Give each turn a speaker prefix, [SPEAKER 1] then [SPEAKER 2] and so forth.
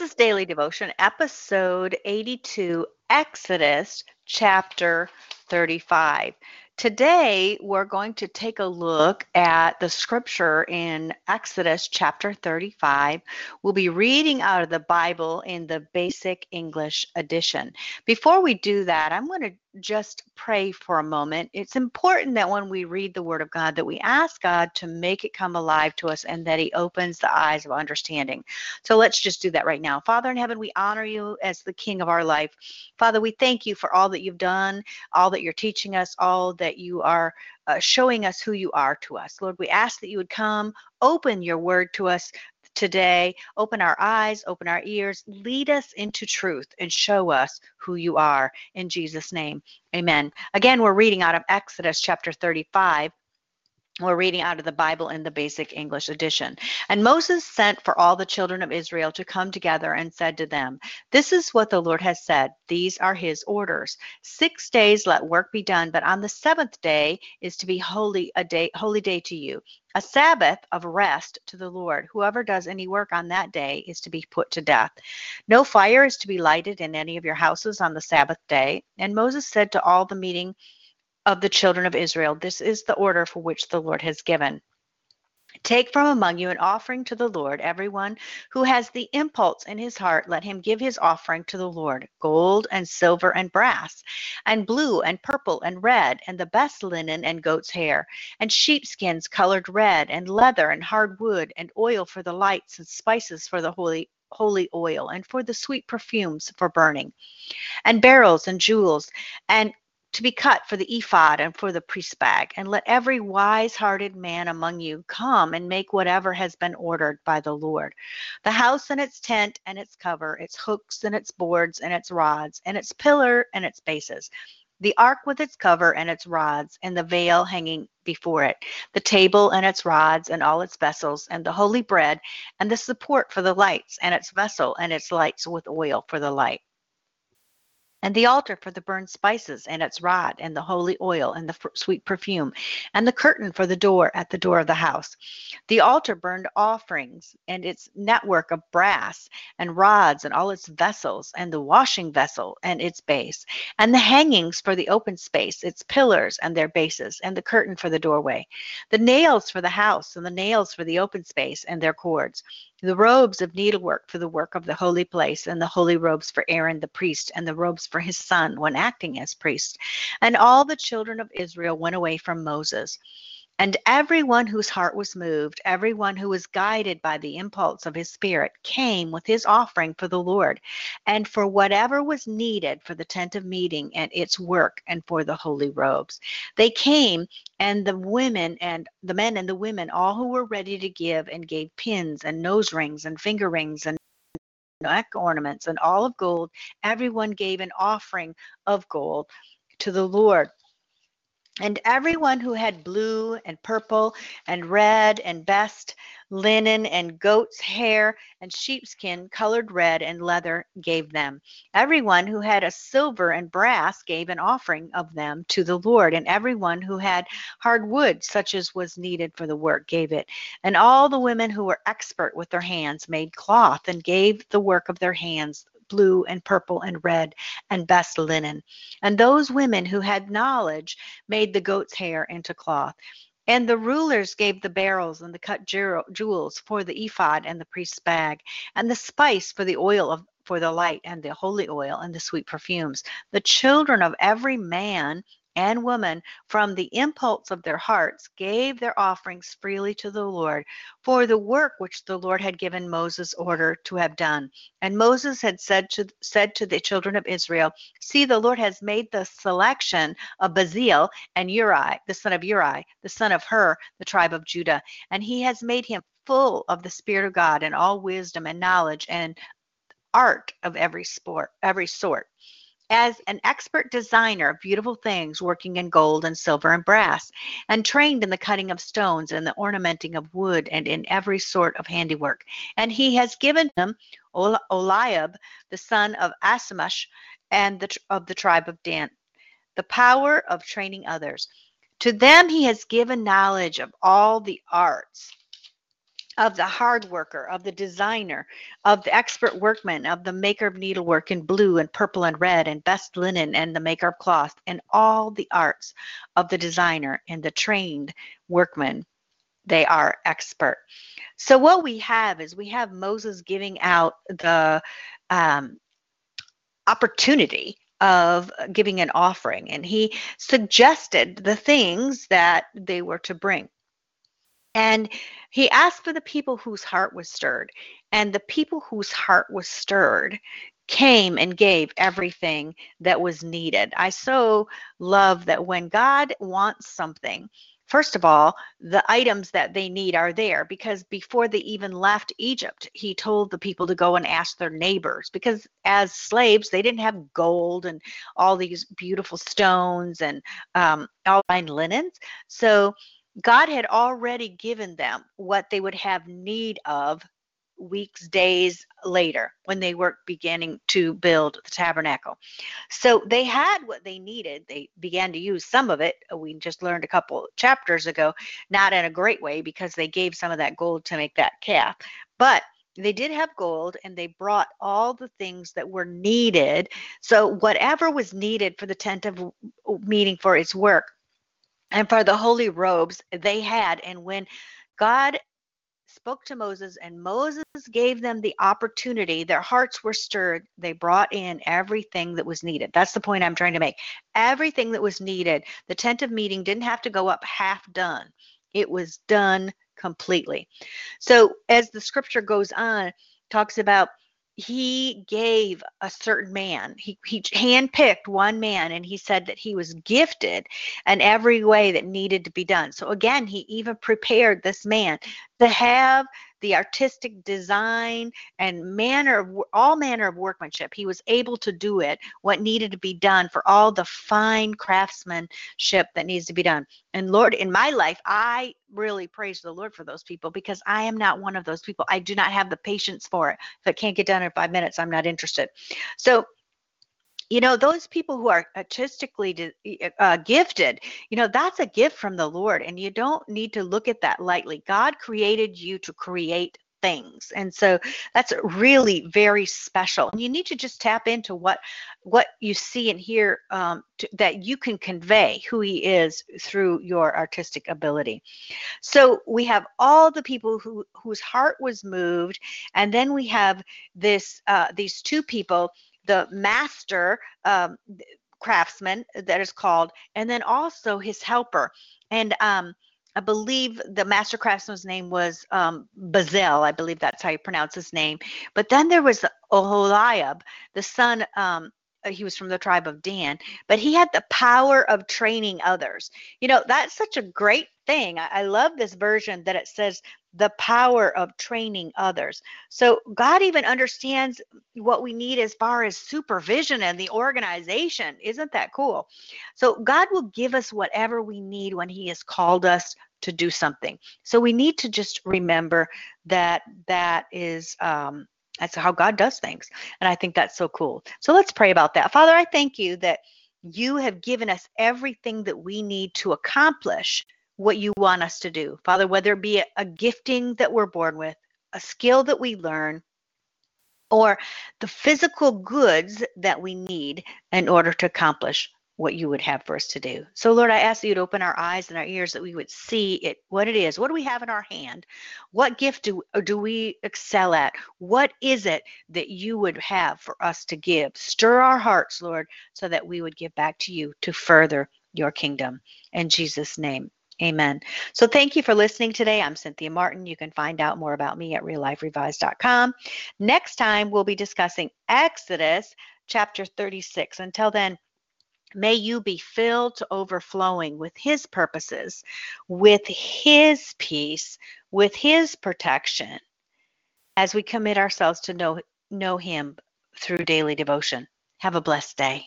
[SPEAKER 1] This is Daily Devotion, episode 82, Exodus chapter 35. Today, we're going to take a look at the scripture in Exodus chapter 35. We'll be reading out of the Bible in the Basic English Edition. Before we do that, I'm going to just pray for a moment. It's important that when we read the Word of God, that we ask God to make it come alive to us and that He opens the eyes of understanding. So let's just do that right now. Father in heaven, we honor you as the King of our life. Father, we thank you for all that you've done, all that you're teaching us, all that you are uh, showing us who you are to us. Lord, we ask that you would come, open your word to us, today. Open our eyes, open our ears, lead us into truth, and show us who you are. In Jesus' name, amen. Again, we're reading out of Exodus chapter 35. We're reading out of the Bible in the Basic English Edition. And Moses sent for all the children of Israel to come together and said to them, This is what the Lord has said. These are his orders. Six days let work be done, but on the seventh day is to be holy a day holy day to you. A Sabbath of rest to the Lord. Whoever does any work on that day is to be put to death. No fire is to be lighted in any of your houses on the Sabbath day. And Moses said to all the meeting of the children of Israel. This is the order for which the Lord has given. Take from among you an offering to the Lord. Everyone who has the impulse in his heart, let him give his offering to the Lord gold and silver and brass, and blue and purple and red, and the best linen and goat's hair, and sheepskins colored red, and leather and hard wood, and oil for the lights, and spices for the holy holy oil and for the sweet perfumes for burning, and beryls and jewels, and to be cut for the ephod and for the priest's bag. And let every wise hearted man among you come and make whatever has been ordered by the Lord. The house and its tent and its cover, its hooks and its boards and its rods, and its pillar and its bases. The ark with its cover and its rods, and the veil hanging before it, the table and its rods and all its vessels, and the holy bread, and the support for the lights, and its vessel and its lights with oil for the light and the altar for the burned spices and its rod and the holy oil and the f- sweet perfume and the curtain for the door at the door of the house the altar burned offerings and its network of brass and rods and all its vessels and the washing vessel and its base and the hangings for the open space its pillars and their bases and the curtain for the doorway the nails for the house and the nails for the open space and their cords the robes of needlework for the work of the holy place, and the holy robes for Aaron the priest, and the robes for his son when acting as priest. And all the children of Israel went away from Moses. And everyone whose heart was moved, everyone who was guided by the impulse of his spirit, came with his offering for the Lord, and for whatever was needed for the tent of meeting and its work, and for the holy robes. They came, and the women and the men and the women, all who were ready to give, and gave pins and nose rings and finger rings and neck ornaments and all of gold. Everyone gave an offering of gold to the Lord and everyone who had blue and purple and red and best linen and goat's hair and sheepskin colored red and leather gave them. Everyone who had a silver and brass gave an offering of them to the Lord, and everyone who had hard wood, such as was needed for the work, gave it. And all the women who were expert with their hands made cloth and gave the work of their hands blue and purple and red and best linen. And those women who had knowledge made the goat's hair into cloth. And the rulers gave the beryls and the cut jewels for the ephod and the priest's bag, and the spice for the oil of for the light and the holy oil and the sweet perfumes. The children of every man and woman from the impulse of their hearts gave their offerings freely to the Lord for the work which the Lord had given Moses order to have done. And Moses had said to said to the children of Israel, "See, the Lord has made the selection of Bezalel and Uri, the son of Uri, the son of Hur, the tribe of Judah, and he has made him full of the Spirit of God and all wisdom and knowledge and art of every sport, every sort." As an expert designer of beautiful things working in gold and silver and brass, and trained in the cutting of stones and the ornamenting of wood and in every sort of handiwork. And he has given him Oliab, the son of Asamush, and the, of the tribe of Dan, the power of training others. To them he has given knowledge of all the arts of the hard worker, of the designer, of the expert workman, of the maker of needlework in blue and purple and red, and best linen, and the maker of cloth, and all the arts of the designer and the trained workman. They are expert. So, what we have is we have Moses giving out the um, opportunity of giving an offering, and he suggested the things that they were to bring. And he asked for the people whose heart was stirred. And the people whose heart was stirred came and gave everything that was needed. I so love that when God wants something, first of all, the items that they need are there because before they even left Egypt, he told the people to go and ask their neighbors because as slaves, they didn't have gold and all these beautiful stones and um, all fine linens. So God had already given them what they would have need of weeks, days later when they were beginning to build the tabernacle. So they had what they needed. They began to use some of it. We just learned a couple chapters ago, not in a great way because they gave some of that gold to make that calf. But they did have gold and they brought all the things that were needed. So whatever was needed for the tent of meeting for its work, and for the holy robes they had. And when God spoke to Moses and Moses gave them the opportunity, their hearts were stirred. They brought in everything that was needed. That's the point I'm trying to make. Everything that was needed. The tent of meeting didn't have to go up half done, it was done completely. So as the scripture goes on, talks about he gave a certain man. He, he handpicked one man and he said that he was gifted in every way that needed to be done. So again he even prepared this man to have the artistic design and manner of all manner of workmanship. He was able to do it what needed to be done for all the fine craftsmanship that needs to be done. And lord in my life i really praise the lord for those people because i am not one of those people. I do not have the patience for it. If it can't get done in five minutes i'm not interested. So you know those people who are artistically uh, gifted you know that's a gift from the lord and you don't need to look at that lightly. God created you to create things and so that's really very special. And you need to just tap into what what you see and hear um, to, that you can convey who he is through your artistic ability. So we have all the people who whose heart was moved and then we have this uh, these two people the master um, craftsman that is called, and then also his helper. And um, I believe the master craftsman's name was um, Bazel. I believe that's how you pronounce his name. But then there was Oholiab, the son. Um, he was from the tribe of Dan, but he had the power of training others. You know, that's such a great thing. I, I love this version that it says the power of training others. So God even understands what we need as far as supervision and the organization. Isn't that cool? So God will give us whatever we need when He has called us to do something. So we need to just remember that that is um, that's how God does things, and I think that's so cool. So let's pray about that. Father, I thank you that you have given us everything that we need to accomplish what you want us to do. Father, whether it be a, gifting that we're born with, a skill that we learn, or the physical goods that we need in order to accomplish what you would have for us to do. So, Lord, I ask that you'd open our eyes and our ears that we would see it, what it is. What do we have in our hand? What gift do, uh, do we excel at? What is it that you would have for us to give? Stir our hearts, Lord, so that we would give back to you to further your kingdom. In Jesus' name. Amen. So thank you for listening today. I'm Cynthia Martin. You can find out more about me at realliferevised.com. Next time, we'll be discussing Exodus chapter 36. Until then, may you be filled to overflowing with His purposes, with His peace, with His protection as we commit ourselves to know, know Him through daily devotion. Have a blessed day.